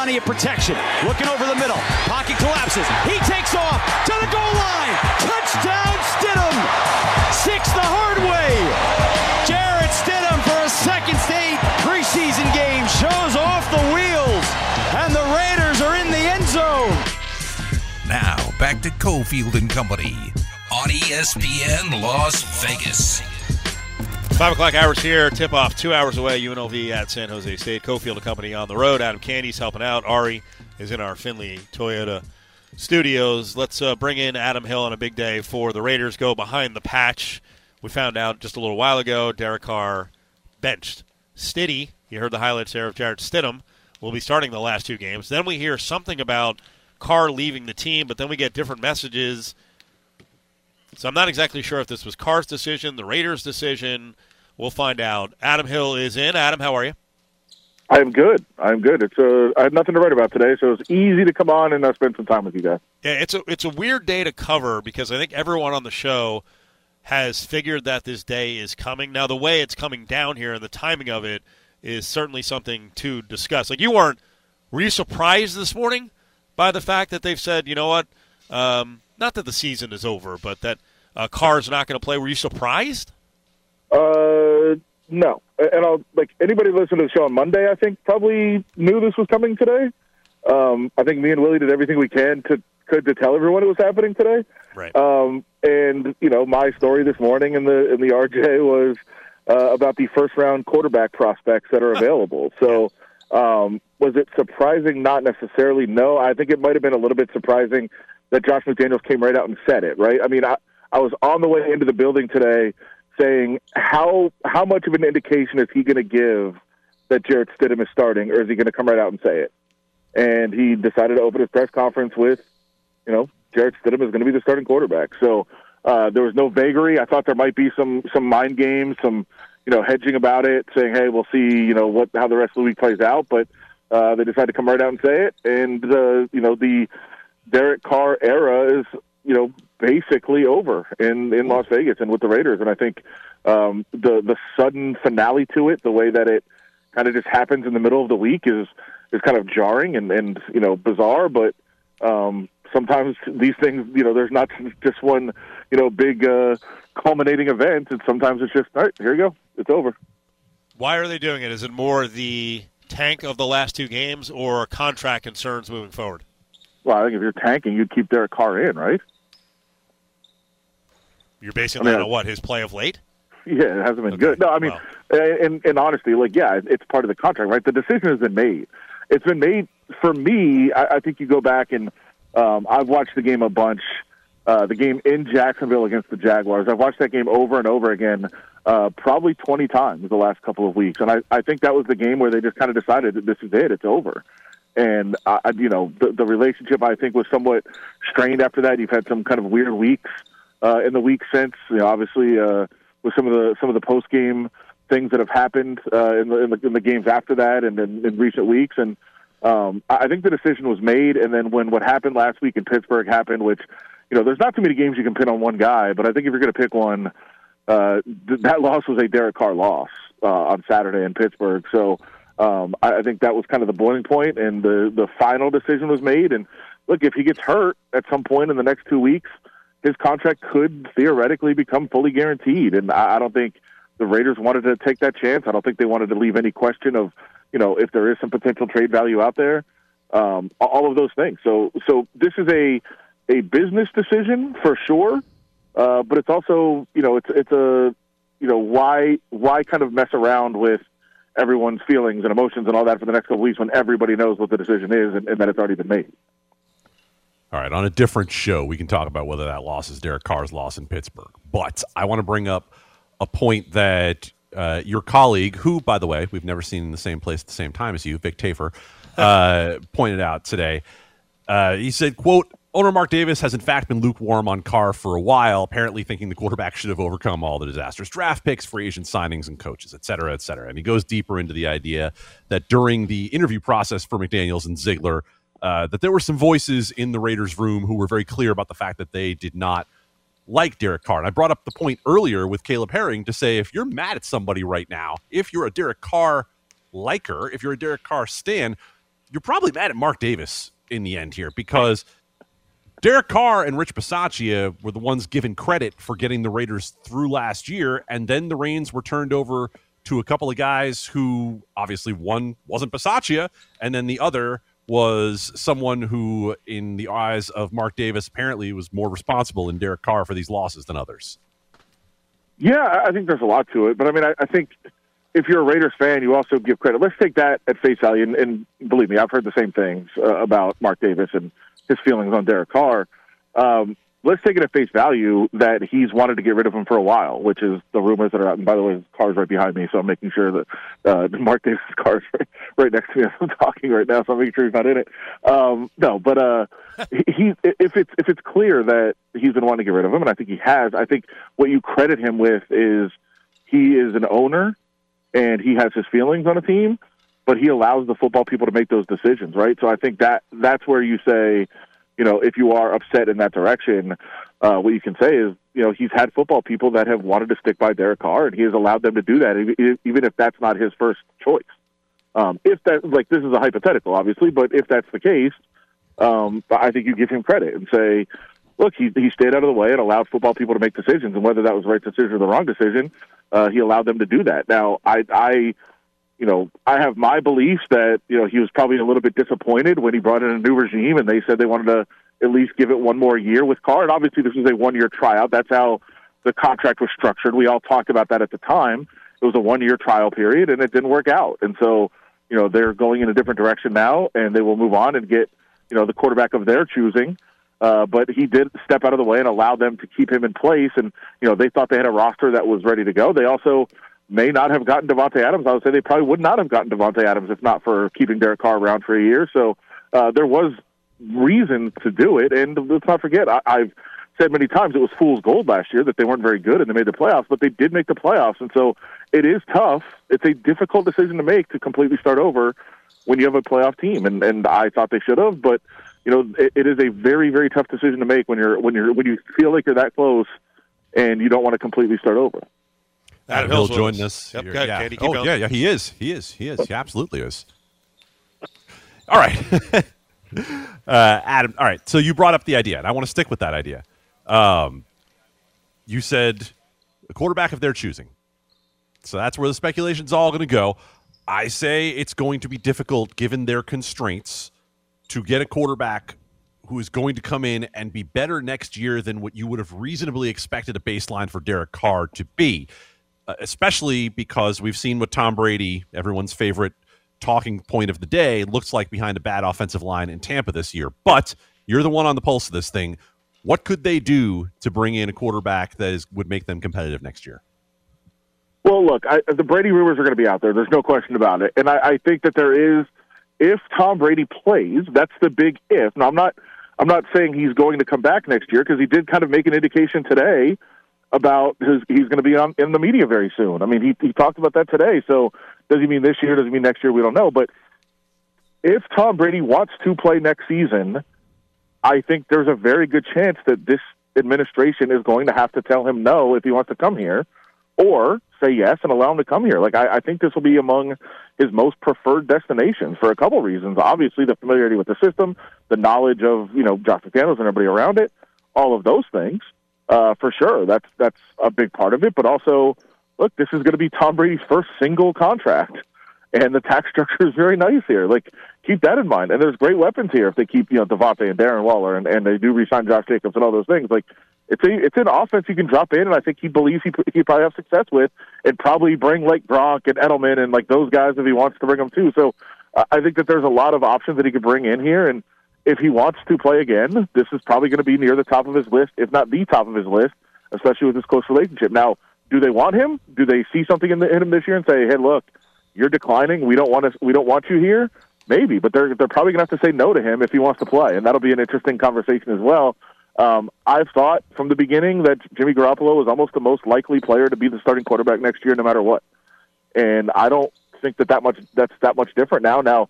Plenty of protection. Looking over the middle. Pocket collapses. He takes off to the goal line. Touchdown, Stidham. Six the hard way. Jarrett Stidham for a second state preseason game shows off the wheels. And the Raiders are in the end zone. Now, back to Cofield and Company on ESPN Las Vegas. Five o'clock hours here. Tip off two hours away. UNLV at San Jose State. Cofield and Company on the road. Adam Candee's helping out. Ari is in our Findlay Toyota studios. Let's uh, bring in Adam Hill on a big day for the Raiders. Go behind the patch. We found out just a little while ago. Derek Carr benched. Stiddy. You heard the highlights there of Jarrett Stidham. Will be starting the last two games. Then we hear something about Carr leaving the team, but then we get different messages. So I'm not exactly sure if this was Carr's decision, the Raiders' decision. We'll find out. Adam Hill is in. Adam, how are you? I'm good. I'm good. It's uh, I had nothing to write about today, so it's easy to come on and uh, spend some time with you guys. Yeah, it's a it's a weird day to cover because I think everyone on the show has figured that this day is coming. Now, the way it's coming down here and the timing of it is certainly something to discuss. Like you weren't were you surprised this morning by the fact that they've said, you know what, um, not that the season is over, but that uh, Carr's not going to play? Were you surprised? Uh, no. And I'll like anybody listening to the show on Monday. I think probably knew this was coming today. Um, I think me and Willie did everything we can to could to tell everyone it was happening today. Right. Um, and you know, my story this morning in the in the RJ was uh, about the first round quarterback prospects that are available. So, um, was it surprising? Not necessarily. No, I think it might have been a little bit surprising that Josh McDaniels came right out and said it. Right. I mean, I I was on the way into the building today saying how how much of an indication is he going to give that Jarrett Stidham is starting, or is he going to come right out and say it? And he decided to open his press conference with, you know, Jarrett Stidham is going to be the starting quarterback. So uh, there was no vagary. I thought there might be some some mind games, some you know hedging about it, saying, "Hey, we'll see, you know, what how the rest of the week plays out." But uh, they decided to come right out and say it, and uh, you know the Derek Carr era is you know basically over in in Las Vegas and with the Raiders. And I think um, the the sudden finale to it, the way that it kind of just happens in the middle of the week, is is kind of jarring and and you know bizarre. But um, sometimes these things, you know, there's not just one you know big uh, culminating event, and sometimes it's just all right. Here you go, it's over. Why are they doing it? Is it more the tank of the last two games or contract concerns moving forward? Well, I think if you're tanking, you'd keep Derek Carr in, right? You're basing I mean, that on what his play of late. Yeah, it hasn't been Okay, good. No, I mean, well. in, in honesty, like, yeah, it's part of the contract, right? The decision has been made. It's been made for me. I, I think you go back and um, I've watched the game a bunch. Uh, the game in Jacksonville against the Jaguars. I've watched that game over and over again, uh, probably 20 times the last couple of weeks. And I, I think that was the game where they just kind of decided that this is it, it's over. And, uh, you know, the, the relationship, I think, was somewhat strained after that. You've had some kind of weird weeks uh, in the week since. You know, obviously, uh, with some of the some of the post game things that have happened uh, in, the, in the in the games after that, and in, in recent weeks, and um, I think the decision was made. And then when what happened last week in Pittsburgh happened, which you know, there's not too many games you can pin on one guy, but I think if you're going to pick one, uh, th- that loss was a Derek Carr loss uh, on Saturday in Pittsburgh. So. Um, I, I think that was kind of the boiling point, and the the final decision was made. And look, if he gets hurt at some point in the next two weeks, his contract could theoretically become fully guaranteed. And I, I don't think the Raiders wanted to take that chance. I don't think they wanted to leave any question of, you know, if there is some potential trade value out there. Um, all of those things. So, so this is a a business decision for sure, uh, but it's also, you know, it's it's a, you know, why why kind of mess around with everyone's feelings and emotions and all that for the next couple weeks when everybody knows what the decision is and, and that it's already been made. All right, on a different show, we can talk about whether that loss is Derek Carr's loss in Pittsburgh. But I want to bring up a point that uh, your colleague, who, by the way, we've never seen in the same place at the same time as you, Vic Tafur, uh, pointed out today. Uh, he said, "quote Owner Mark Davis has in fact been lukewarm on Carr for a while, apparently thinking the quarterback should have overcome all the disastrous draft picks, free agent signings, and coaches, et cetera, et cetera. And he goes deeper into the idea that during the interview process for McDaniels and Ziegler, uh, that there were some voices in the Raiders' room who were very clear about the fact that they did not like Derek Carr. And I brought up the point earlier with Caleb Herring to say if you're mad at somebody right now, if you're a Derek Carr liker, if you're a Derek Carr stan, you're probably mad at Mark Davis in the end here because Derek Carr and Rich Bisaccia were the ones given credit for getting the Raiders through last year, and then the reins were turned over to a couple of guys who obviously one wasn't Bisaccia, and then the other was someone who, in the eyes of Mark Davis, apparently was more responsible in Derek Carr for these losses than others. Yeah, I think there's a lot to it, but I mean, I, I think if you're a Raiders fan, you also give credit. Let's take that at face value, and, and believe me, I've heard the same things uh, about Mark Davis and his feelings on Derek Carr. Um, let's take it at face value that he's wanted to get rid of him for a while, which is the rumors that are out. And by the way, his car's right behind me, so I'm making sure that uh, Mark Davis' car is right, right next to me as I'm talking right now, so I'm making sure he's not in it. Um, no, but uh, he if it's if it's clear that he's been wanting to get rid of him, and I think he has, I think what you credit him with is he is an owner and he has his feelings on a team, but he allows the football people to make those decisions, right? So I think that that's where you say you know, if you are upset in that direction, uh, what you can say is, you know, he's had football people that have wanted to stick by Derek Carr, and he has allowed them to do that, even if that's not his first choice. Um, if that, like, this is a hypothetical, obviously, but if that's the case, um, I think you give him credit and say, look, he he stayed out of the way and allowed football people to make decisions, and whether that was the right decision or the wrong decision, uh, he allowed them to do that. Now, I, I you know, I have my beliefs that, you know, he was probably a little bit disappointed when he brought in a new regime and they said they wanted to at least give it one more year with Carr. And obviously, this was a one year tryout. That's how the contract was structured. We all talked about that at the time. It was a one year trial period and it didn't work out. And so, you know, they're going in a different direction now and they will move on and get, you know, the quarterback of their choosing. Uh, but he did step out of the way and allow them to keep him in place. And, you know, they thought they had a roster that was ready to go. They also may not have gotten Davante Adams. I would say they probably would not have gotten Davante Adams if not for keeping Derek Carr around for a year. So uh, there was reason to do it. And let's not forget, I, I've said many times it was fool's gold last year that they weren't very good and they made the playoffs, but they did make the playoffs. And so it is tough. It's a difficult decision to make to completely start over when you have a playoff team. And and I thought they should have, but you know it, it is a very very tough decision to make when you're when you're when you feel like you're that close and you don't want to completely start over. Adam, Hill joined us. Yep. Yeah. Oh, yeah, yeah, he is. He is. He is. He absolutely is. All right. uh, Adam, all right. So you brought up the idea, and I want to stick with that idea. Um, you said a quarterback of their choosing. So that's where the speculation's all going to go. I say it's going to be difficult, given their constraints, to get a quarterback who is going to come in and be better next year than what you would have reasonably expected a baseline for Derek Carr to be. Uh, especially because we've seen what Tom Brady, everyone's favorite talking point of the day, looks like behind a bad offensive line in Tampa this year. But you're the one on the pulse of this thing. What could they do to bring in a quarterback that is, would make them competitive next year? Well, look, I, the Brady rumors are going to be out there. There's no question about it, and I, I think that there is. If Tom Brady plays, that's the big if. Now, I'm not. I'm not saying he's going to come back next year because he did kind of make an indication today about his he's going to be on in the media very soon. I mean, he he talked about that today. So does he mean this year? Does he mean next year? We don't know. But if Tom Brady wants to play next season, I think there's a very good chance that this administration is going to have to tell him no if he wants to come here, or say yes and allow him to come here. Like I, I think this will be among his most preferred destinations for a couple reasons. Obviously, the familiarity with the system, the knowledge of you know Josh McDaniels and everybody around it, all of those things uh, for sure. That's that's a big part of it. But also, look, this is going to be Tom Brady's first single contract, and the tax structure is very nice here. Like, keep that in mind. And there's great weapons here if they keep you know Davante and Darren Waller, and, and they do resign Josh Jacobs and all those things. Like, it's a it's an offense you can drop in, and I think he believes he he probably have success with, and probably bring like Gronk and Edelman and like those guys if he wants to bring them too. So. I think that there's a lot of options that he could bring in here, and if he wants to play again, this is probably going to be near the top of his list, if not the top of his list, especially with this close relationship. Now, do they want him? Do they see something in, the, in him this year and say, "Hey, look, you're declining. We don't want to. We don't want you here." Maybe, but they're they're probably going to have to say no to him if he wants to play, and that'll be an interesting conversation as well. Um, I've thought from the beginning that Jimmy Garoppolo is almost the most likely player to be the starting quarterback next year, no matter what. And I don't think that that much that's that much different now. Now,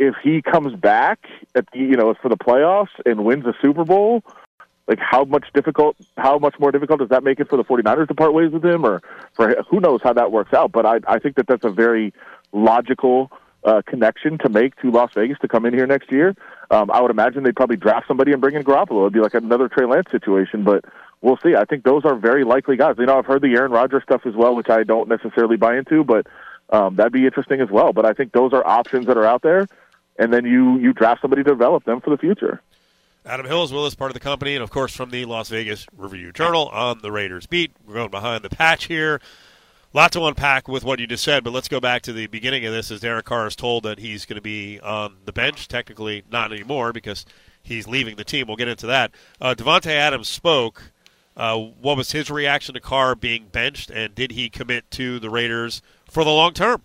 if he comes back at the, you know for the playoffs and wins a Super Bowl, like how much difficult how much more difficult does that make it for the 49ers to part ways with him or for who knows how that works out, but I I think that that's a very logical uh, connection to make to Las Vegas to come in here next year. Um, I would imagine they'd probably draft somebody and bring in Garoppolo. It'd be like another Trey Lance situation, but we'll see. I think those are very likely guys. You know, I've heard the Aaron Rodgers stuff as well, which I don't necessarily buy into, but um, that'd be interesting as well. But I think those are options that are out there, and then you you draft somebody to develop them for the future. Adam Hill is with us, part of the company, and of course from the Las Vegas Review Journal on the Raiders beat. We're going behind the patch here. Lot to unpack with what you just said, but let's go back to the beginning of this. As Derek Carr is told that he's going to be on the bench, technically not anymore because he's leaving the team. We'll get into that. Uh, Davante Adams spoke. Uh, what was his reaction to Carr being benched, and did he commit to the Raiders for the long term?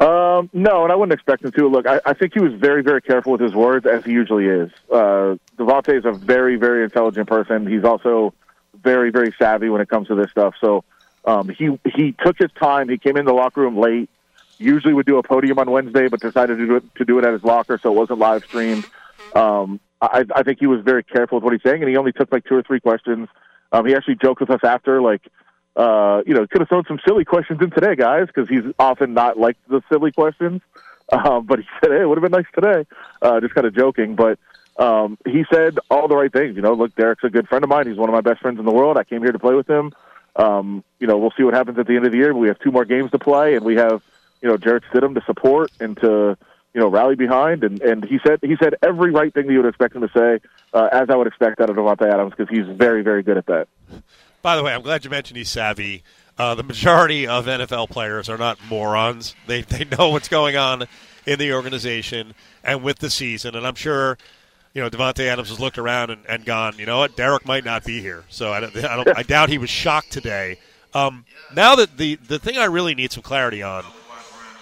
Um, no, and I wouldn't expect him to. Look, I, I think he was very, very careful with his words, as he usually is. Uh, Davante is a very, very intelligent person. He's also very, very savvy when it comes to this stuff. So um, he he took his time. He came in the locker room late. Usually would do a podium on Wednesday, but decided to do it to do it at his locker, so it wasn't live streamed. Um, I, I think he was very careful with what he's saying, and he only took like two or three questions. Um, he actually joked with us after, like, uh, you know, could have thrown some silly questions in today, guys, because he's often not like the silly questions. Um, but he said, hey, it would have been nice today. Uh, just kind of joking, but um, he said all the right things. You know, look, Derek's a good friend of mine. He's one of my best friends in the world. I came here to play with him. Um, you know, we'll see what happens at the end of the year. We have two more games to play, and we have, you know, Jarrett Stidham to support and to, you know, rally behind. And, and he said he said every right thing that you would expect him to say, uh, as I would expect out of Davante Adams, because he's very, very good at that. By the way, I'm glad you mentioned he's savvy. Uh, the majority of NFL players are not morons. They they know what's going on in the organization and with the season, and I'm sure you know, Davante Adams has looked around and, and gone, you know what, Derek might not be here. So I, don't, I, don't, I doubt he was shocked today. Um, now that the, the thing I really need some clarity on,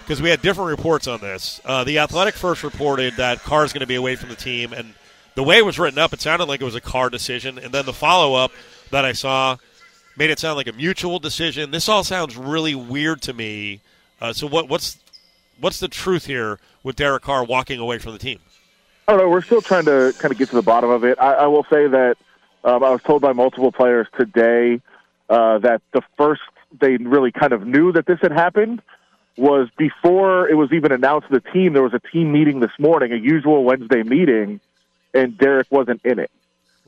because we had different reports on this. Uh, the Athletic first reported that Carr is going to be away from the team, and the way it was written up, it sounded like it was a Carr decision. And then the follow up that I saw made it sound like a mutual decision. This all sounds really weird to me. Uh, so what, what's what's the truth here with Derek Carr walking away from the team? I don't know. We're still trying to kind of get to the bottom of it. I, I will say that um, I was told by multiple players today uh, that the first they really kind of knew that this had happened was before it was even announced to the team. There was a team meeting this morning, a usual Wednesday meeting, and Derek wasn't in it.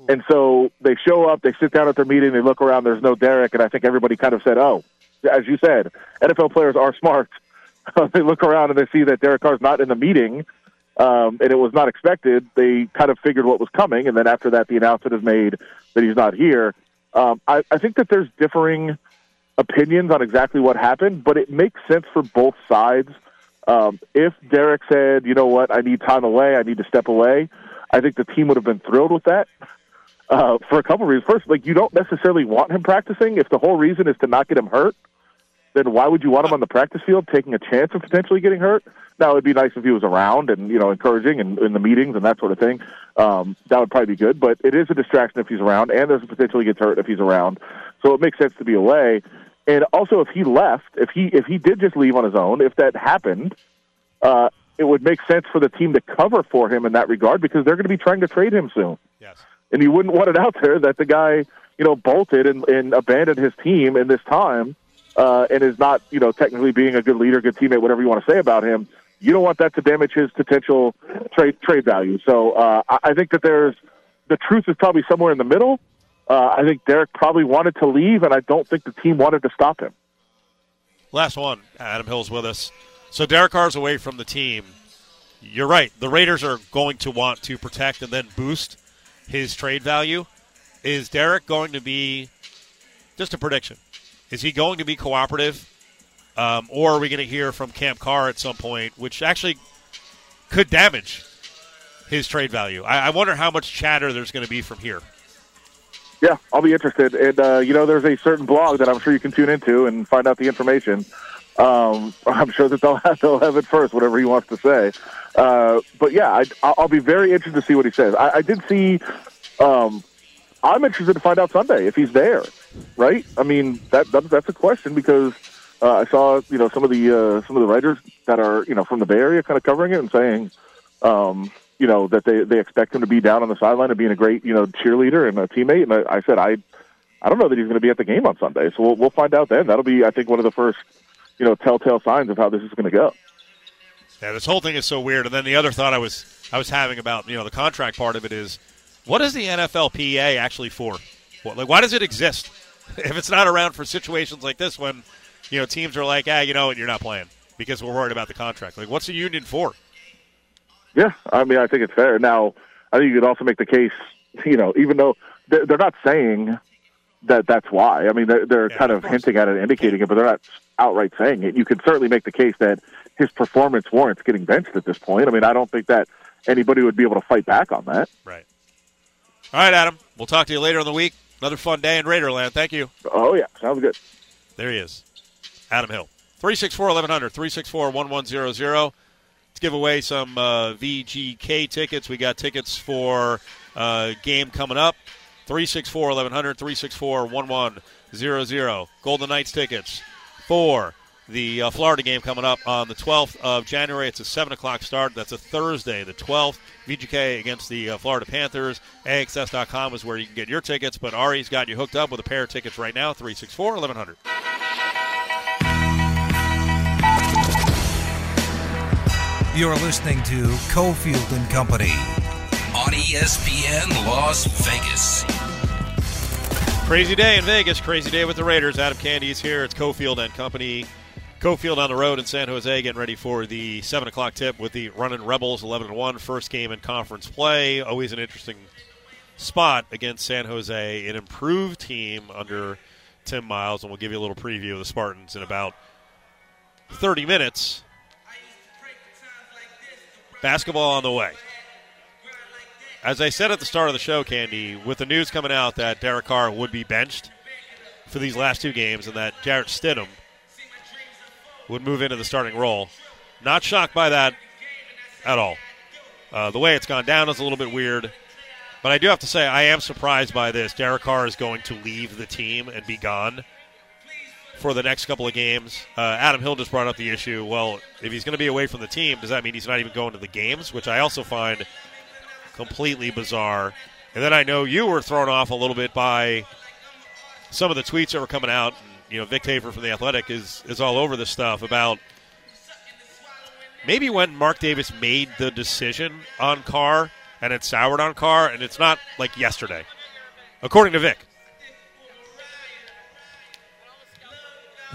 And so they show up, they sit down at their meeting, they look around, there's no Derek, and I think everybody kind of said, "Oh, as you said, NFL players are smart." they look around and they see that Derek Carr's not in the meeting um, and it was not expected. They kind of figured what was coming, and then after that, the announcement is made that he's not here. Um, I, I think that there's differing opinions on exactly what happened, but it makes sense for both sides. Um, if Derek said, "You know what? I need time away. I need to step away," I think the team would have been thrilled with that. Uh, for a couple of reasons. First, like you don't necessarily want him practicing if the whole reason is to not get him hurt then why would you want him on the practice field taking a chance of potentially getting hurt? Now, it'd be nice if he was around and, you know, encouraging and in the meetings and that sort of thing. Um, that would probably be good, but it is a distraction if he's around, and there's a potential he gets hurt if he's around. So it makes sense to be away. And also, if he left, if he if he did just leave on his own, if that happened, uh, it would make sense for the team to cover for him in that regard because they're going to be trying to trade him soon. Yes. And you wouldn't want it out there that the guy, you know, bolted and, and abandoned his team in this time uh, and is not, you know, technically being a good leader, good teammate, whatever you want to say about him, you don't want that to damage his potential trade trade value. So uh, I think that there's the truth is probably somewhere in the middle. Uh, I think Derek probably wanted to leave, and I don't think the team wanted to stop him. Last one, Adam Hill's with us. So Derek Carr's away from the team. You're right. The Raiders are going to want to protect and then boost his trade value. Is Derek going to be just a prediction? Is he going to be cooperative? Um, or are we going to hear from Camp Carr at some point, which actually could damage his trade value? I, I wonder how much chatter there's going to be from here. Yeah, I'll be interested. And, uh, you know, there's a certain blog that I'm sure you can tune into and find out the information. Um, I'm sure that they'll have, they'll have it first, whatever he wants to say. Uh, but yeah, I, will be very interested to see what he says. I, I did see. Um, I'm interested to find out Sunday if he's there right? I mean, that, that that's a question because uh, I saw you know some of the uh, some of the writers that are you know from the Bay Area kind of covering it and saying, um, you know, that they they expect him to be down on the sideline and being a great you know cheerleader and a teammate. And I, I said I I don't know that he's going to be at the game on Sunday, so we'll we'll find out then. That'll be I think one of the first you know telltale signs of how this is going to go. Yeah, this whole thing is so weird. And then the other thought I was I was having about you know the contract part of it is, what is the NFLPA actually for? What, like, why does it exist if it's not around for situations like this when you know teams are like, ah, you know what, you're not playing because we're worried about the contract. Like, what's the union for? Yeah, I mean, I think it's fair. Now, I think you could also make the case, you know, even though they're not saying that that's why. I mean, they're, they're Yeah, kind of of, hinting at it, indicating it, but they're not outright saying it. You could certainly make the case that his performance warrants getting benched at this point. I mean, I don't think that anybody would be able to fight back on that. Right. All right, Adam. We'll talk to you later in the week. Another fun day in Raiderland. Thank you. Oh yeah, sounds good. There he is, Adam Hill. 364 1100, 364 1100. Let's give away some uh, VGK tickets. We got tickets for uh, game coming up. 364 1100, 364 1100. Golden Knights tickets for the uh, Florida game coming up on the 12th of January. It's a 7 o'clock start. That's a Thursday, the 12th. VGK against the uh, Florida Panthers. AXS.com is where you can get your tickets, but Ari's got you hooked up with a pair of tickets right now. 364 1100. You're listening to Cofield and Company on ESPN Las Vegas. Crazy day in Vegas. Crazy day with the Raiders. Adam Candee is here. It's Cofield and Company. Cofield on the road in San Jose, getting ready for the seven o'clock tip with the Running Rebels, eleven and one, first game in conference play. Always an interesting spot against San Jose, an improved team under Tim Miles, and we'll give you a little preview of the Spartans in about thirty minutes. Basketball on the way. As I said at the start of the show, Candee, with the news coming out that Derek Carr would be benched for these last two games and that Jarrett Stidham would move into the starting role, not shocked by that at all. Uh, the way it's gone down is a little bit weird, but I do have to say I am surprised by this. Derek Carr is going to leave the team and be gone for the next couple of games. Uh, Adam Hill just brought up the issue. Well, if he's going to be away from the team, does that mean he's not even going to the games? Which I also find completely bizarre. And then I know you were thrown off a little bit by some of the tweets that were coming out. You know, Vic Tafur from the Athletic is is all over this stuff about maybe when Mark Davis made the decision on Carr and it soured on Carr, and it's not like yesterday, according to Vic.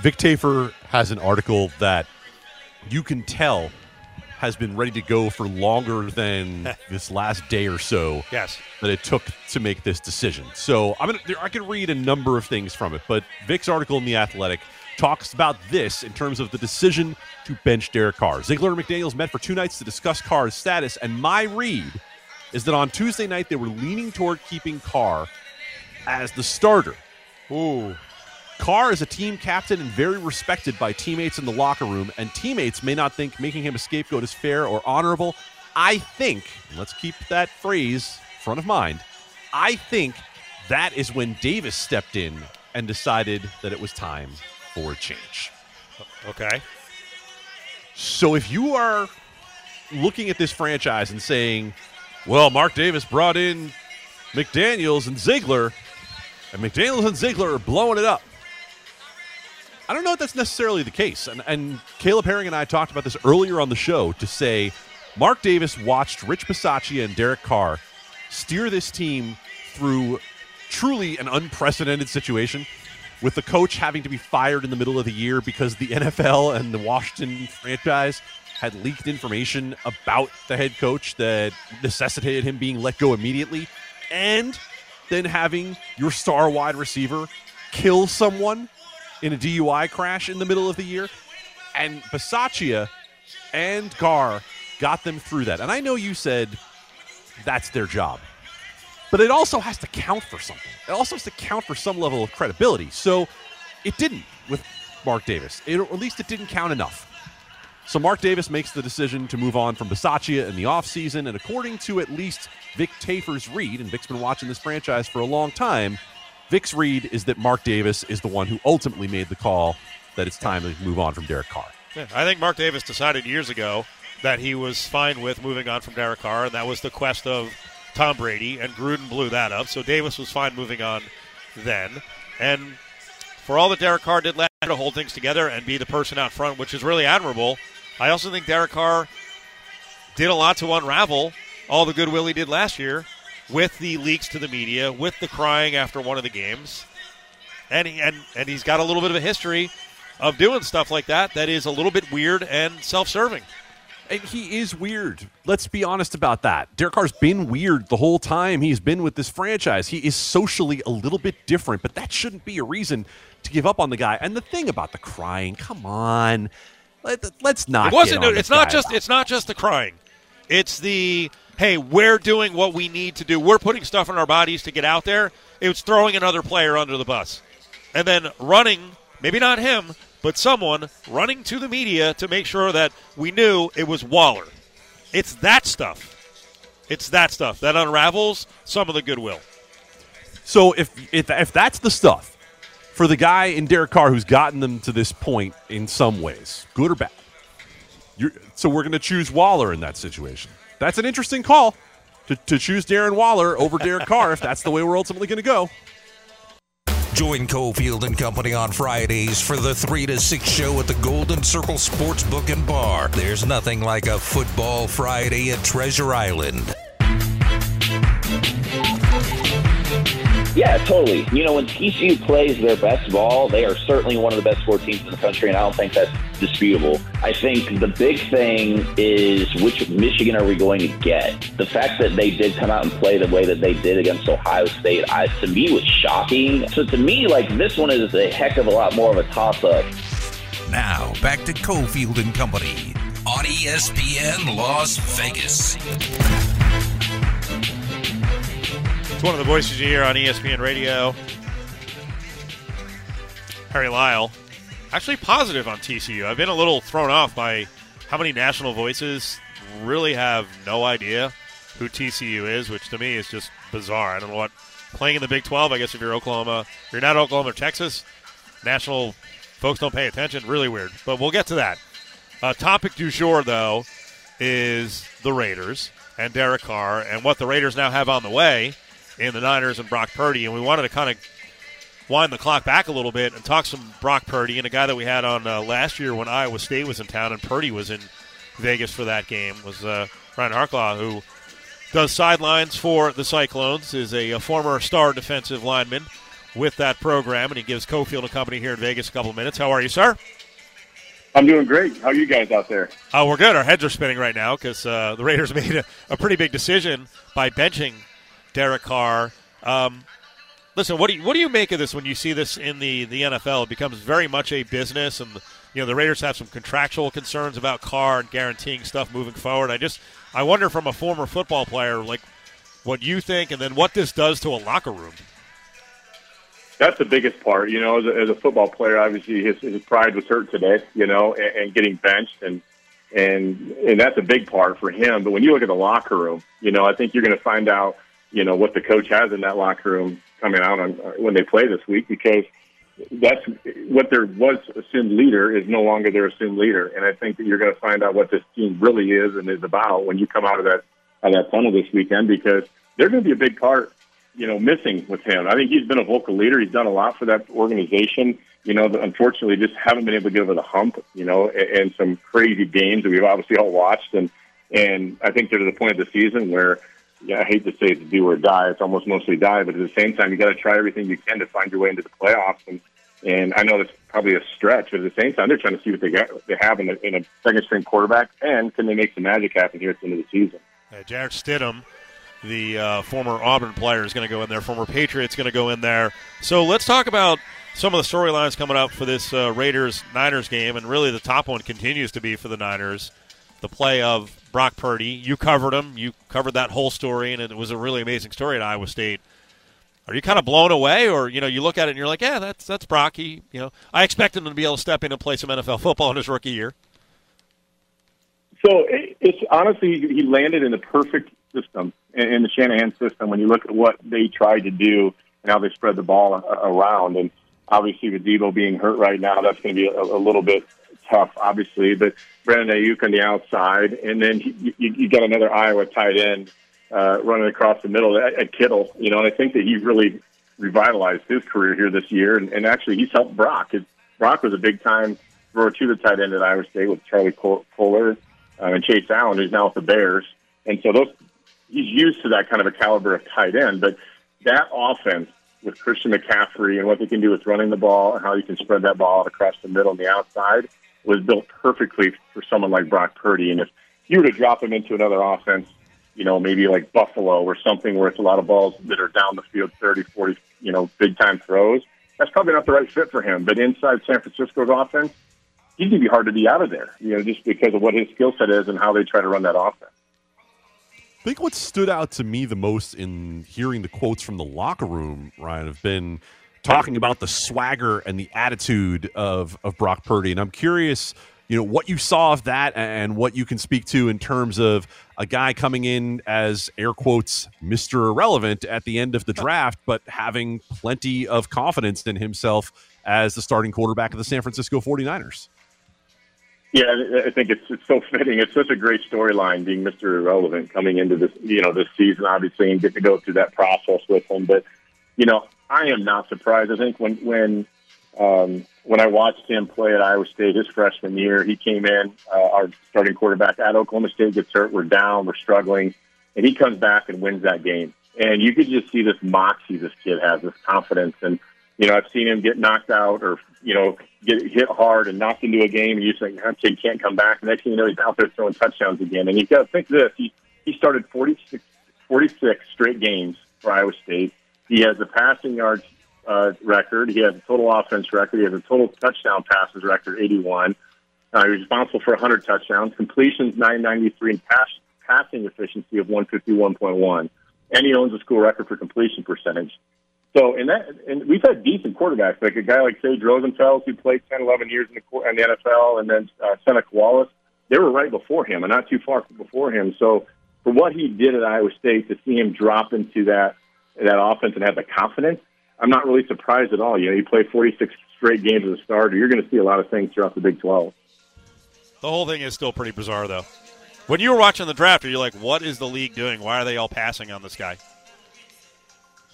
Vic Tafur has an article that you can tell has been ready to go for longer than this last day or so Yes. that it took to make this decision. So I'm gonna, there- I can read a number of things from it, but Vic's article in the Athletic talks about this in terms of the decision to bench Derek Carr. Ziegler and McDaniels met for two nights to discuss Carr's status, and my read is that on Tuesday night they were leaning toward keeping Carr as the starter. Ooh. Carr is a team captain and very respected by teammates in the locker room, and teammates may not think making him a scapegoat is fair or honorable. I think, let's keep that phrase front of mind, I think that is when Davis stepped in and decided that it was time for a change. Okay. So if you are looking at this franchise and saying, well, Mark Davis brought in McDaniels and Ziegler, and McDaniels and Ziegler are blowing it up. I don't know if that's necessarily the case. And, and Caleb Herring and I talked about this earlier on the show to say Mark Davis watched Rich Bisaccia and Derek Carr steer this team through truly an unprecedented situation with the coach having to be fired in the middle of the year because the NFL and the Washington franchise had leaked information about the head coach that necessitated him being let go immediately, and then having your star wide receiver kill someone in a DUI crash in the middle of the year. And Bisaccia and Carr got them through that. And I know you said that's their job. But it also has to count for something. It also has to count for some level of credibility. So it didn't with Mark Davis. It, or at least it didn't count enough. So Mark Davis makes the decision to move on from Bisaccia in the offseason. And according to at least Vic Tafur's read, and Vic's been watching this franchise for a long time, Vic's read is that Mark Davis is the one who ultimately made the call that it's time to move on from Derek Carr. Yeah, I think Mark Davis decided years ago that he was fine with moving on from Derek Carr, and that was the quest of Tom Brady, and Gruden blew that up. So Davis was fine moving on then. And for all that Derek Carr did last year to hold things together and be the person out front, which is really admirable, I also think Derek Carr did a lot to unravel all the goodwill he did last year with the leaks to the media, with the crying after one of the games. And, he, and, and he's got a little bit of a history of doing stuff like that that is a little bit weird and self serving. And he is weird. Let's be honest about that. Derek Carr's been weird the whole time he's been with this franchise. He is socially a little bit different, but that shouldn't be a reason to give up on the guy. And the thing about the crying, come on, Let, us not. It wasn't. it's not just. It's not just the crying. It's the hey, we're doing what we need to do. We're putting stuff in our bodies to get out there. It was throwing another player under the bus, and then running. Maybe not him, but someone running to the media to make sure that we knew it was Waller. It's that stuff. It's that stuff that unravels some of the goodwill. So if if, if that's the stuff for the guy in Derek Carr who's gotten them to this point in some ways, good or bad, so we're going to choose Waller in that situation. That's an interesting call to, to choose Darren Waller over Derek Carr if that's the way we're ultimately going to go. Join Cofield and Company on Fridays for the 3 to 6 show at the Golden Circle Sportsbook and Bar. There's nothing like a football Friday at Treasure Island. Yeah, totally. You know, when TCU plays their best ball, they are certainly one of the best four teams in the country, and I don't think that's disputable. I think the big thing is which Michigan are we going to get? The fact that they did come out and play the way that they did against Ohio State, I, to me, was shocking. So to me, like, this one is a heck of a lot more of a toss-up. Now, back to Cofield and Company on ESPN Las Vegas one of the voices you hear on ESPN Radio. Harry Lyle. Actually positive on TCU. I've been a little thrown off by how many national voices really have no idea who TCU is, which to me is just bizarre. I don't know what playing in the Big 12, I guess if you're Oklahoma, if you're not Oklahoma or Texas, national folks don't pay attention. Really weird. But we'll get to that. Uh, topic du jour, though, is the Raiders and Derek Carr and what the Raiders now have on the way in the Niners and Brock Purdy, and we wanted to kind of wind the clock back a little bit and talk some Brock Purdy and a guy that we had on uh, last year when Iowa State was in town and Purdy was in Vegas for that game was uh, Ryan Harklau, who does sidelines for the Cyclones, is a, a, former star defensive lineman with that program, and he gives Cofield and Company here in Vegas a couple of minutes. How are you, sir? I'm doing great. How are you guys out there? Oh, we're good. Our heads are spinning right now because uh, the Raiders made a, a pretty big decision by benching Derek Carr. Um, listen, what do you what do you make of this when you see this in the the NFL? It becomes very much a business, and you know the Raiders have some contractual concerns about Carr and guaranteeing stuff moving forward. I just I wonder from a former football player like what you think, and then what this does to a locker room. That's the biggest part, you know. As a, as a football player, obviously his, his pride was hurt today, you know, and, and getting benched, and and and that's a big part for him. But when you look at the locker room, you know, I think you're going to find out you know what the coach has in that locker room coming out on uh, when they play this week because that's what there was assumed leader is no longer their assumed leader, and I think that you're going to find out what this team really is and is about when you come out of that out of that tunnel this weekend because they're going to be a big part, you know, missing with him. I think he's been a vocal leader. He's done a lot for that organization. You know, unfortunately, just haven't been able to get over the hump. You know, and, and some crazy games that we've obviously all watched, and and I think they're to the point of the season where yeah, I hate to say it's do or die. It's almost mostly die, but at the same time, you got to try everything you can to find your way into the playoffs. And and I know that's probably a stretch, but at the same time, they're trying to see what they got, they have in a, in a second string quarterback, and can they make some magic happen here at the end of the season? Uh, Jarrett Stidham, the uh, former Auburn player, is going to go in there. Former Patriots going to go in there. So let's talk about some of the storylines coming up for this uh, Raiders Niners game, and really the top one continues to be for the Niners, the play of Brock Purdy. You covered him. You covered that whole story, and it was a really amazing story at Iowa State. Are you kind of blown away, or you know, you look at it and you're like, yeah, that's that's Brock. He, you know, I expect him to be able to step in and play some NFL football in his rookie year. So it's honestly, he landed in the perfect system in the Shanahan system. When you look at what they tried to do and how they spread the ball around, and obviously with Deebo being hurt right now, that's going to be a, a little bit tough, obviously. But Brandon Aiyuk on the outside, and then you, you got another Iowa tight end uh, running across the middle at, at Kittle. You know, and I think that he really revitalized his career here this year, and, and actually he's helped Brock. It, Brock was a big time thrower to the tight end at Iowa State with Charlie Kolar uh, and Chase Allen, who's now with the Bears. And so those he's used to that kind of a caliber of tight end. But that offense with Christian McCaffrey and what they can do with running the ball and how you can spread that ball out across the middle and the outside was built perfectly for someone like Brock Purdy. And if you were to drop him into another offense, you know, maybe like Buffalo or something where it's a lot of balls that are down the field, 30, 40, you know, big time throws, that's probably not the right fit for him. But inside San Francisco's offense, he's going to be hard to be out of there, you know, just because of what his skill set is and how they try to run that offense. I think what stood out to me the most in hearing the quotes from the locker room, Ryan, have been talking about the swagger and the attitude of, of Brock Purdy. And I'm curious, you know, what you saw of that and what you can speak to in terms of a guy coming in as air quotes Mr. Irrelevant at the end of the draft, but having plenty of confidence in himself as the starting quarterback of the San Francisco 49ers. Yeah, I think it's it's so fitting. It's such a great storyline being Mr. Irrelevant coming into this, you know, this season, obviously, and getting to go through that process with him. But you know, I am not surprised. I think when when um, when I watched him play at Iowa State his freshman year, he came in, uh, our starting quarterback at Oklahoma State gets hurt. We're down, we're struggling, and he comes back and wins that game. And you could just see this moxie this kid has, this confidence. And you know, I've seen him get knocked out or you know get hit hard and knocked into a game, and you think that kid can't come back. And next thing you know, he's out there throwing touchdowns again. And you got to think this: he he started 46, 46 straight games for Iowa State. He has a passing yards uh, record. He has a total offense record. He has a total touchdown passes record, 81. Uh, he's responsible for 100 touchdowns, completions 993, and pass, passing efficiency of 151.1. And he owns a school record for completion percentage. So, in that, and we've had decent quarterbacks, like a guy like Sage Rosenfels, who played 10, 11 years in the, in the NFL, and then uh, Seneca Wallace. They were right before him, and not too far before him. So, for what he did at Iowa State, to see him drop into that that offense and have the confidence, I'm not really surprised at all. You know, you play 46 straight games as a starter, you're going to see a lot of things throughout the Big 12. The whole thing is still pretty bizarre, though. When you were watching the draft, are you like, what is the league doing? Why are they all passing on this guy?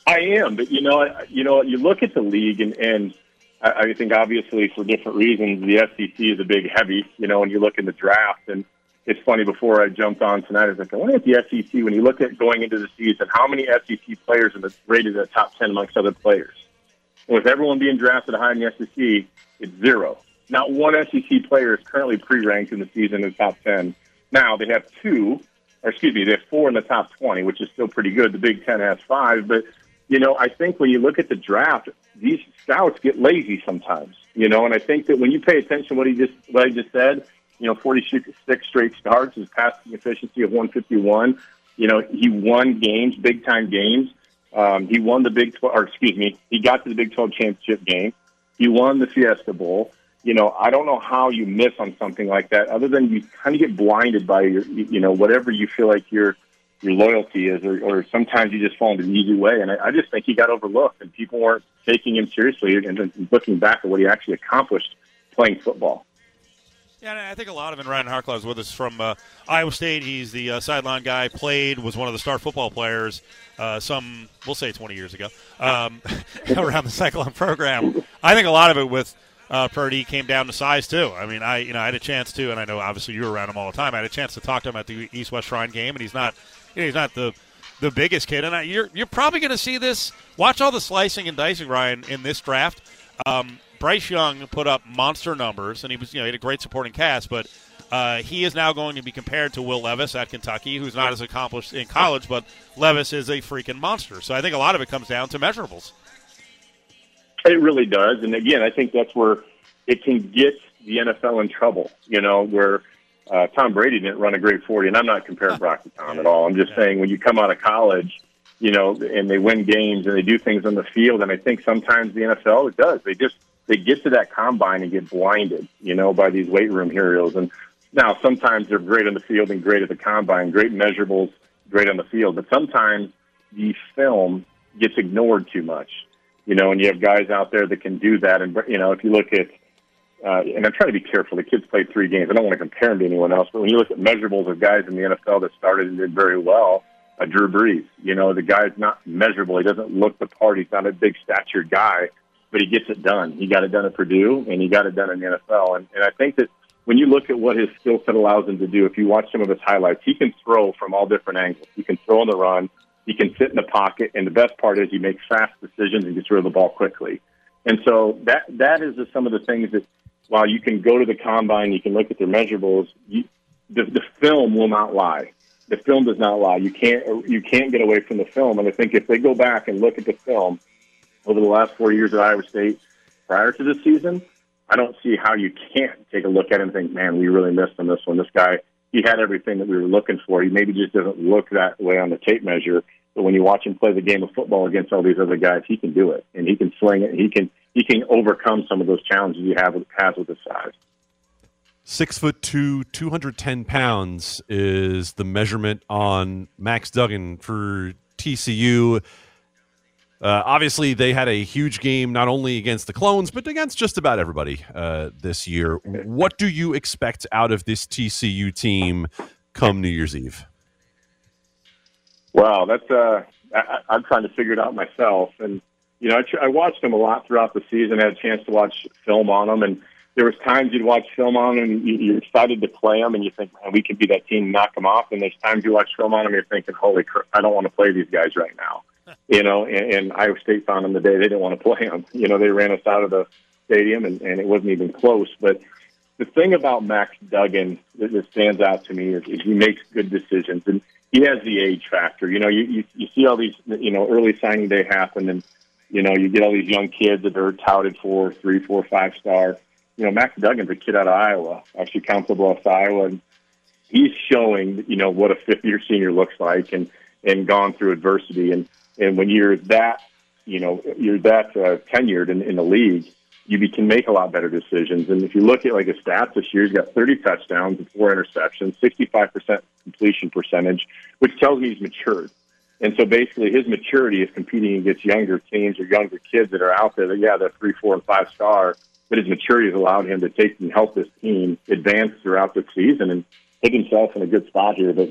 I am, but you know, you know, you look at the league, and, and I think obviously for different reasons, the SEC is a big heavy. You know, when you look in the draft, and it's funny. Before I jumped on tonight, I was like, I wonder at the SEC when you look at going into the season, how many SEC players are rated at top ten amongst other players? And with everyone being drafted high in the SEC, it's zero. Not one SEC player is currently pre-ranked in the season in the top ten. Now they have two, or excuse me, they have four in the top twenty, which is still pretty good. The Big Ten has five, but you know, I think when you look at the draft, these scouts get lazy sometimes. You know, and I think that when you pay attention to what he just what I just said, you know, 46 straight starts, his passing efficiency of 151. You know, he won games, big time games. Um, he won the Big 12, or excuse me, he got to the Big 12 championship game. He won the Fiesta Bowl. You know, I don't know how you miss on something like that, other than you kind of get blinded by your, you know, whatever you feel like your your loyalty is, or, or sometimes you just fall into the easy way. And I, I just think he got overlooked, and people weren't taking him seriously and looking back at what he actually accomplished playing football. Yeah, I think a lot of it. Ryan Harklau is with us from uh, Iowa State. He's the uh, sideline guy. Played was one of the star football players. Uh, some we'll say 20 years ago um, around the Cyclone program. I think a lot of it with uh, Purdy came down to size too. I mean, I you know I had a chance to, and I know obviously you were around him all the time. I had a chance to talk to him at the East West Shrine game, and he's not you know, he's not the the biggest kid. And I, you're you're probably going to see this. Watch all the slicing and dicing, Ryan, in this draft. Um, Bryce Young put up monster numbers, and he was you know he had a great supporting cast, but. Uh, he is now going to be compared to Will Levis at Kentucky, who's not as accomplished in college, but Levis is a freaking monster. So I think a lot of it comes down to measurables. It really does, and again, I think that's where it can get the NFL in trouble. You know, where uh, Tom Brady didn't run a great forty, and I'm not comparing Brock to Tom at all. I'm just saying when you come out of college, you know, and they win games and they do things on the field, and I think sometimes the NFL it does. They just they get to that combine and get blinded, you know, by these weight room heroes. And now sometimes they're great on the field and great at the combine, great measurables, great on the field. But sometimes the film gets ignored too much, you know, and you have guys out there that can do that. And, you know, if you look at, uh, and I'm trying to be careful. The kids played three games. I don't want to compare them to anyone else, but when you look at measurables of guys in the NFL that started and did very well, uh, Drew Brees, you know, the guy's not measurable. He doesn't look the part. He's not a big statured guy but he gets it done. He got it done at Purdue, and he got it done in the NFL. And, and I think that when you look at what his skill set allows him to do, if you watch some of his highlights, he can throw from all different angles. He can throw on the run. He can sit in the pocket, and the best part is he makes fast decisions and gets rid of the ball quickly. And so that that is some of the things that, while you can go to the combine, you can look at their measurables. You, the, the film will not lie. The film does not lie. You can't you can't get away from the film. And I think if they go back and look at the film over the last four years at Iowa State, prior to this season, I don't see how you can't take a look at him and think, man, we really missed on this one. This guy, he had everything that we were looking for. He maybe just doesn't look that way on the tape measure. But when you watch him play the game of football against all these other guys, he can do it, and he can sling it. He can he can overcome some of those challenges he have with, has with his size. Six foot two, 210 pounds is the measurement on Max Duggan for TCU. Uh, obviously, they had a huge game not only against the Clones, but against just about everybody uh, this year. What do you expect out of this TCU team come New Year's Eve? Wow, that's uh, I, I'm trying to figure it out myself, and you know, I, I watched them a lot throughout the season. I had a chance to watch film on them, and there was times you'd watch film on them, and you, you're excited to play them, and you think, man, we could be that team, knock them off. And there's times you watch film on them, and you're thinking, holy crap, I don't want to play these guys right now. You know, and, and Iowa State found them the day they didn't want to play them. You know, they ran us out of the stadium, and, and it wasn't even close. But the thing about Max Duggan that, that stands out to me is, is he makes good decisions, and he has the age factor. You know, you, you you see all these you know early signing day happen, and you know you get all these young kids that are touted for three, four, five star. You know, Max Duggan's a kid out of Iowa, actually Council Bluffs, Iowa, and he's showing you know what a fifth year senior looks like, and and gone through adversity, and and when you're that you know you're that uh, tenured in, in the league you can make a lot better decisions. And if you look at like his stats this year, he's got 30 touchdowns and four interceptions, 65% completion percentage, which tells me he's matured. And so basically his maturity is competing against younger teams or younger kids that are out there that, yeah, they're three, four, and five star, but his maturity has allowed him to take and help this team advance throughout the season and put himself in a good spot here. But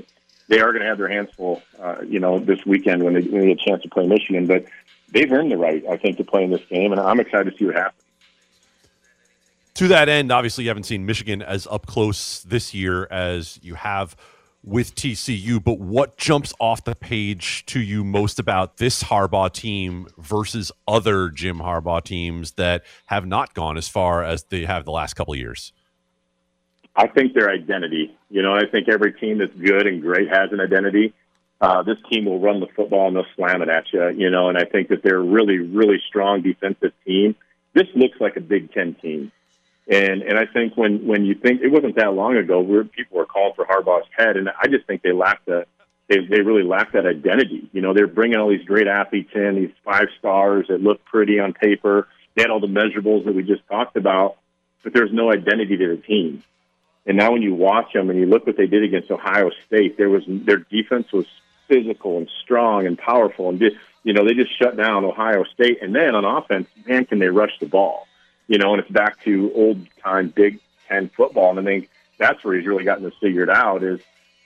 they are going to have their hands full, uh, you know, this weekend when they, when they get a chance to play Michigan. But they've earned the right, I think, to play in this game, and I'm excited to see what happens to that end, obviously, you haven't seen Michigan as up close this year as you have with TCU. But what jumps off the page to you most about this Harbaugh team versus other Jim Harbaugh teams that have not gone as far as they have the last couple years? I think their identity. You know, I think every team that's good and great has an identity. Uh, this team will run the football and they'll slam it at you. You know, and I think that they're a really, really strong defensive team. This looks like a Big Ten team. And and I think when when you think it wasn't that long ago where people were calling for Harbaugh's head, and I just think they lacked that. They they really lacked that identity. You know, they're bringing all these great athletes in, these five stars that look pretty on paper. They had all the measurables that we just talked about, but there's no identity to the team. And now when you watch them and you look what they did against Ohio State, there was their defense was physical and strong and powerful, and just, you know they just shut down Ohio State. And then on offense, man, can they rush the ball? you know, and it's back to old time Big Ten football. And I think that's where he's really gotten this figured out is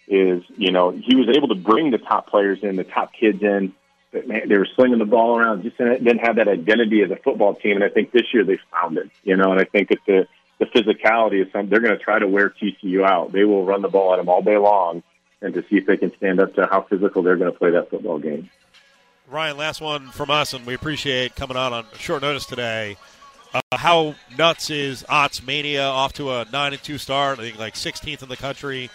is you know he was able to bring the top players in, the top kids in. But man, they were slinging the ball around, just didn't have that identity as a football team. And I think this year they found it. You know, and I think that the the physicality is something they're going to try to wear TCU out. They will run the ball at them all day long, and to see if they can stand up to how physical they're going to play that football game. Ryan, last one from us, and we appreciate coming out on short notice today. Uh, how nuts is Ott's Mania off to a 9 and 2 start? I think like 16th in the country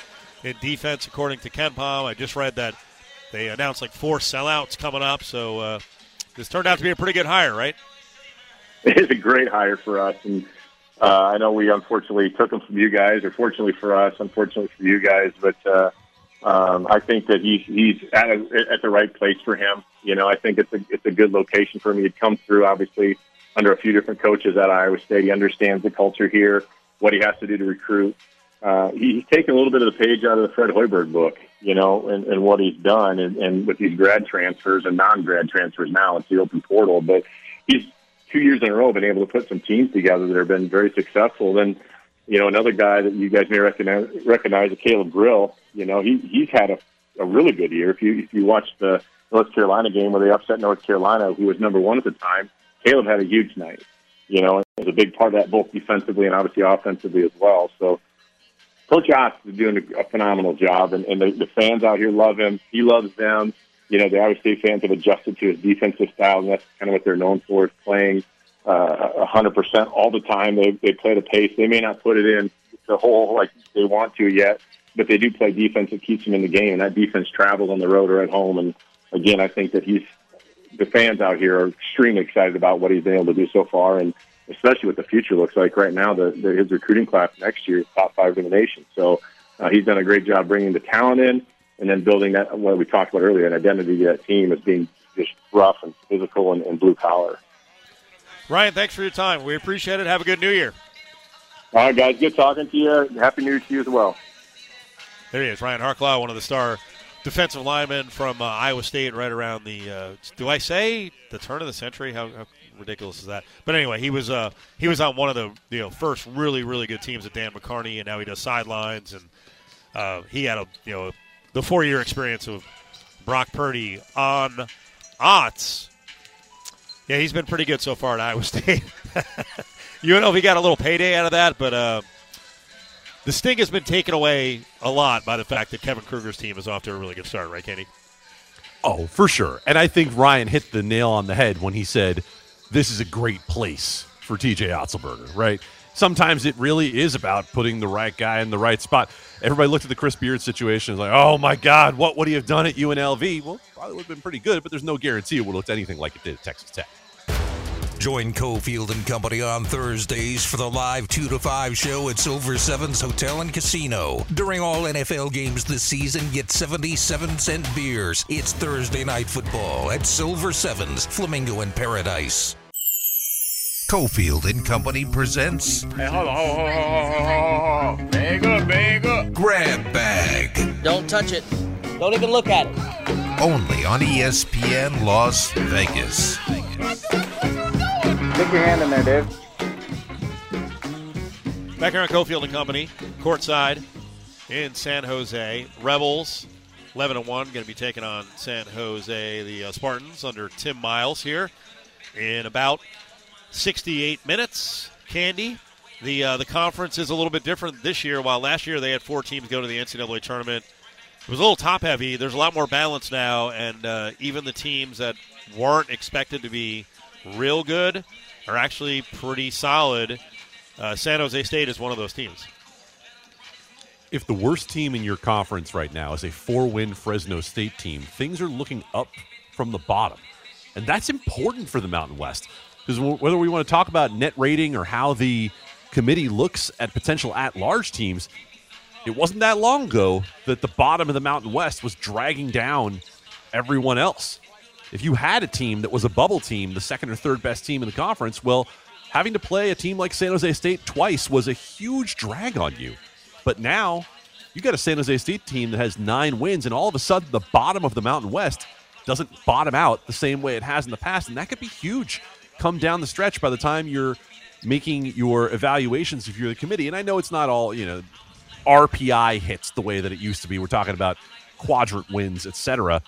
in defense, according to KenPom. I just read that they announced like four sellouts coming up. So uh, this turned out to be a pretty good hire, right? It is a great hire for us. And uh, I know we unfortunately took him from you guys, or fortunately for us, unfortunately for you guys. But uh, um, I think that he's he's at, a, at the right place for him. You know, I think it's a it's a good location for him. He'd come through, obviously under a few different coaches at Iowa State. He understands the culture here, what he has to do to recruit. Uh, he's taken a little bit of the page out of the Fred Hoiberg book, you know, and, and what he's done, and, and with these grad transfers and non-grad transfers now, it's the open portal. But he's two years in a row been able to put some teams together that have been very successful. Then, you know, another guy that you guys may recognize, recognize Caleb Grill. You know, he he's had a, a really good year. If you if you watch the North Carolina game where they upset North Carolina, who was number one at the time, Caleb had a huge night. You know, it was a big part of that both defensively and obviously offensively as well. So Coach Otz is doing a, a phenomenal job, and, and the, the fans out here love him. He loves them. You know, the Iowa State fans have adjusted to his defensive style, and that's kind of what they're known for, is playing uh, 100% all the time. They, they play the pace. They may not put it in the whole like they want to yet, but they do play defense that keeps them in the game, and that defense travels on the road or at home. And again, I think that he's the fans out here are extremely excited about what he's been able to do so far, and especially what the future looks like right now. The, the his recruiting class next year is top five in the nation. So uh, he's done a great job bringing the talent in, and then building that what we talked about earlier, an identity to that team as being just rough and physical and, and blue collar. Ryan, thanks for your time. We appreciate it. Have a good New Year. All right, guys. Good talking to you. Happy New Year to you as well. There he is, Ryan Harklau, one of the star defensive linemen from uh, Iowa State, right around the. Uh, do I say the turn of the century? How, how ridiculous is that? But anyway, he was uh, he was on one of the you know first really really good teams at Dan McCarney, and now he does sidelines, and uh, he had a you know the four year experience of Brock Purdy on Otz. Yeah, he's been pretty good so far at Iowa State. he got a little payday out of that, but uh, the sting has been taken away a lot by the fact that Kevin Kruger's team is off to a really good start, right, Kenny? Oh, for sure. And I think Ryan hit the nail on the head when he said this is a great place for TJ Otzelberger, right? Sometimes it really is about putting the right guy in the right spot. Everybody looked at the Chris Beard situation like, oh my God, what would he have done at UNLV? Well, probably would have been pretty good, but there's no guarantee it would have looked anything like it did at Texas Tech. Join Cofield and Company on Thursdays for the live 2 to 5 show at Silver Sevens Hotel and Casino. During all NFL games this season, get 77 cent beers. It's Thursday night football at Silver Sevens, Flamingo and Paradise. Cofield and Company presents Hey, hold on, hold on, hold on, hold on, hold on. Bag up, bag up. Grab Bag. Don't touch it. Don't even look at it. Only on ESPN Las Vegas. Stick your hand in there, Dave. Back here on Cofield and Company, courtside in San Jose. Rebels, 11 and 1, going to be taking on San Jose, the uh, Spartans, under Tim Miles here in about 68 minutes. Candee, the uh, the conference is a little bit different this year. While last year they had four teams go to the NCAA tournament, it was a little top heavy. There's a lot more balance now, and uh, even the teams that weren't expected to be real good are actually pretty solid. Uh, San Jose State is one of those teams. If the worst team in your conference right now is a four win Fresno State team, things are looking up from the bottom. And that's important for the Mountain West. Because whether we want to talk about net rating or how the committee looks at potential at large teams, it wasn't that long ago that the bottom of the Mountain West was dragging down everyone else. If you had a team that was a bubble team, the second or third best team in the conference, well, having to play a team like San Jose State twice was a huge drag on you. But now you got a San Jose State team that has nine wins, and all of a sudden the bottom of the Mountain West doesn't bottom out the same way it has in the past, and that could be huge come down the stretch by the time you're making your evaluations if you're the committee. And I know it's not all, you know, RPI hits the way that it used to be. We're talking about quadrant wins, etc.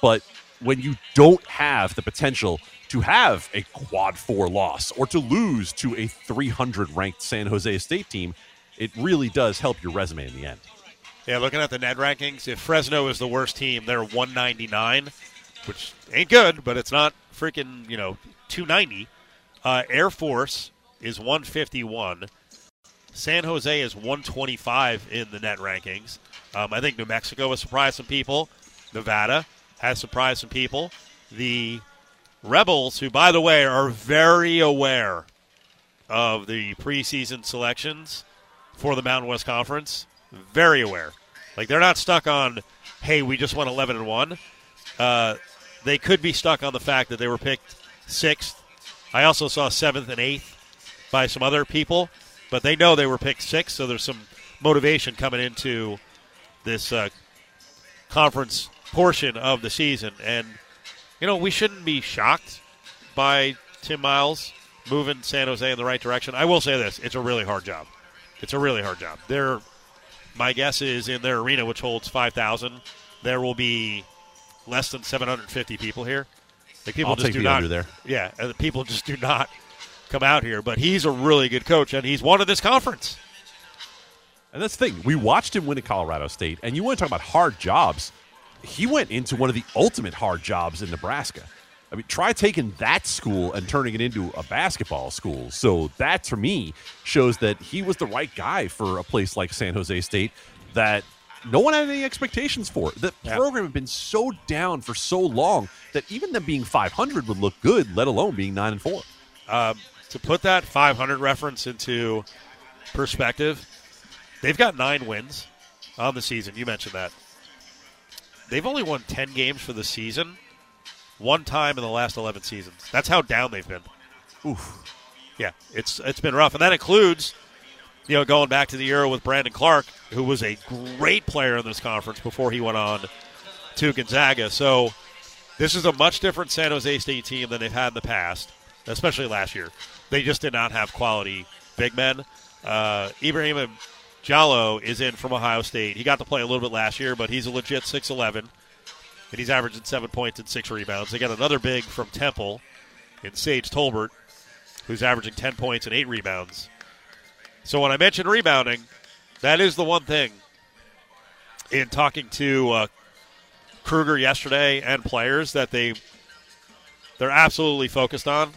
But when you don't have the potential to have a quad four loss or to lose to a 300 ranked San Jose State team, it really does help your resume in the end. Yeah, looking at the net rankings, if Fresno is the worst team, they're 199, which ain't good, but it's not freaking, you know, 290. Uh, Air Force is 151. San Jose is 125 in the net rankings. Um, I think New Mexico has surprised some people. Nevada has surprised some people. The Rebels, who, by the way, are very aware of the preseason selections for the Mountain West Conference, very aware. Like they're not stuck on, hey, we just won 11 and one. Uh, they could be stuck on the fact that they were picked sixth. I also saw seventh and eighth by some other people, but they know they were picked sixth, so there's some motivation coming into this uh, conference portion of the season. And, you know, we shouldn't be shocked by Tim Miles moving San Jose in the right direction. I will say this it's a really hard job. It's a really hard job. There, my guess is in their arena, which holds 5,000, there will be less than 750 people here. Like people I'll just take do not. under there. Yeah, and the people just do not come out here. But he's a really good coach, and he's won of this conference. And that's the thing. We watched him win at Colorado State, and you want to talk about hard jobs. He went into one of the ultimate hard jobs in Nebraska. I mean, try taking that school and turning it into a basketball school. So that, to me, shows that he was the right guy for a place like San Jose State that no one had any expectations for. It. The Yeah. program had been so down for so long that even them being 500 would look good, let alone being 9 and 4. Um, to put that 500 reference into perspective, they've got nine wins on the season. You mentioned that. They've only won 10 games for the season, one time in the last 11 seasons. That's how down they've been. Oof. Yeah, it's it's been rough, and that includes, you know, going back to the era with Brandon Clarke, who was a great player in this conference before he went on to Gonzaga. So this is a much different San Jose State team than they've had in the past, especially last year. They just did not have quality big men. Uh, Ibrahim Diallo is in from Ohio State. He got to play a little bit last year, but he's a legit 6'11", and he's averaging seven points and six rebounds. They got another big from Temple in Sage Tolbert, who's averaging 10 points and eight rebounds. So when I mentioned rebounding, that is the one thing in talking to uh, Kruger yesterday and players that they they're absolutely focused on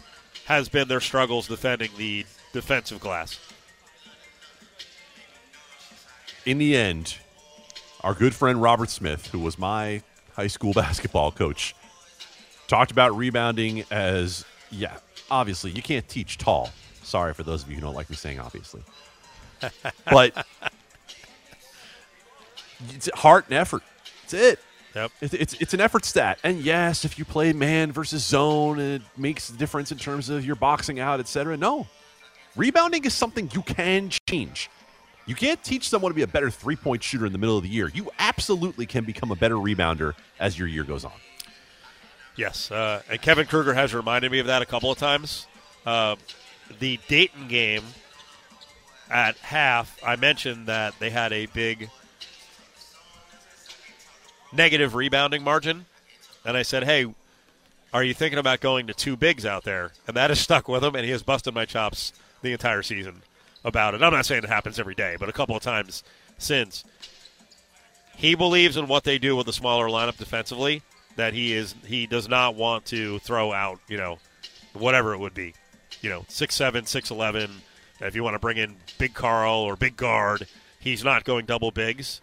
has been their struggles defending the defensive glass. in the end, our good friend Robert Smith, who was my high school basketball coach, talked about rebounding as, yeah, obviously, you can't teach tall. Sorry for those of you who don't like me saying obviously. but it's heart and effort. That's it. Yep. It's, it's, it's an effort stat. And yes, if you play man versus zone, it makes a difference in terms of your boxing out, etc. No. Rebounding is something you can change. You can't teach someone to be a better three point shooter in the middle of the year. You absolutely can become a better rebounder as your year goes on. Yes, uh, and Kevin Kruger has reminded me of that a couple of times. Uh, the Dayton game at half, I mentioned that they had a big negative rebounding margin, and I said, "Hey, are you thinking about going to two bigs out there?" And that has stuck with him, and he has busted my chops the entire season about it. I'm not saying it happens every day, but a couple of times since. He believes in what they do with the smaller lineup defensively. That he is he does not want to throw out you know whatever it would be, you know six seven six eleven. If you want to bring in Big Carl or Big Guard, he's not going double bigs.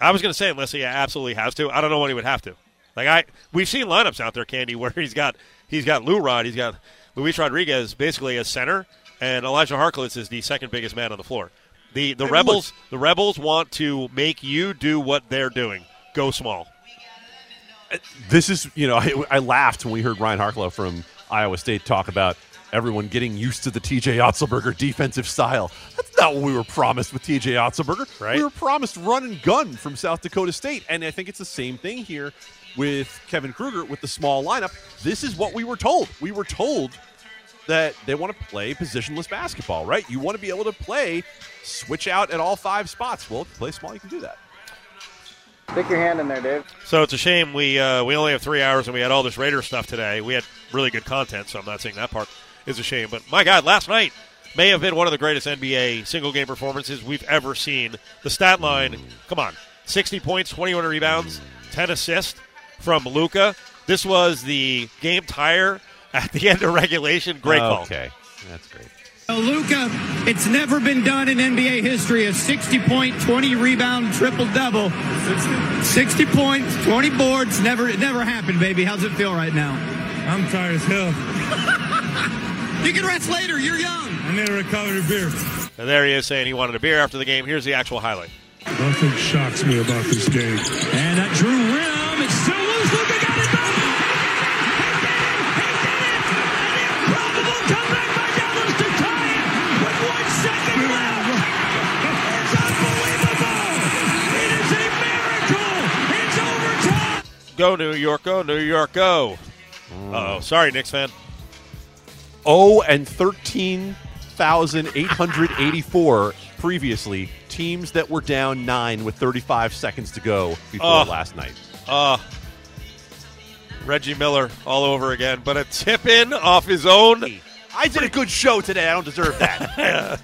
I was going to say unless he absolutely has to. I don't know when he would have to. Like I, we've seen lineups out there, Candee, where he's got he's got Lou Rod, he's got Luis Rodriguez basically as center, and Elijah Harkless is the second biggest man on the floor. The the Hey, rebels the rebels want to make you do what they're doing. Go small. Uh, this is, you know, I, I laughed when we heard Ryan Harklau from Iowa State talk about everyone getting used to the TJ Otzelberger defensive style. That's not what we were promised with TJ Otzelberger. Right. We were promised run and gun from South Dakota State. And I think it's the same thing here with Kevin Kruger with the small lineup. This is what we were told. We were told that they want to play positionless basketball, right? You want to be able to play, switch out at all five spots. Well, if you play small, you can do that. Stick your hand in there, Dave. So it's a shame we uh, we only have three hours and we had all this Raider stuff today. We had really good content, so I'm not saying that part is a shame. But my God, last night may have been one of the greatest NBA single game performances we've ever seen. The stat line, come on, 60 points, 21 rebounds, 10 assists from Luka. This was the game tire at the end of regulation. Great call. Okay. That's great. Luka, it's never been done in NBA history. A 60 point, 20 rebound, triple double. 60 points, 20 boards. Never, it never happened, baby. How's it feel right now? I'm tired as hell. You can rest later. You're young. I need to recover a beer. And there he is saying he wanted a beer after the game. Here's the actual highlight. Nothing shocks me about this game. And that Drew rim. It's still loose. Luka got it back. Go, New York, go, New York, go. oh. Sorry, Knicks fan. Oh, and 13,884 previously. Teams that were down nine with 35 seconds to go before Oh. last night. Uh, Reggie Miller all over again, but a tip in off his own. I did a good show today. I don't deserve that.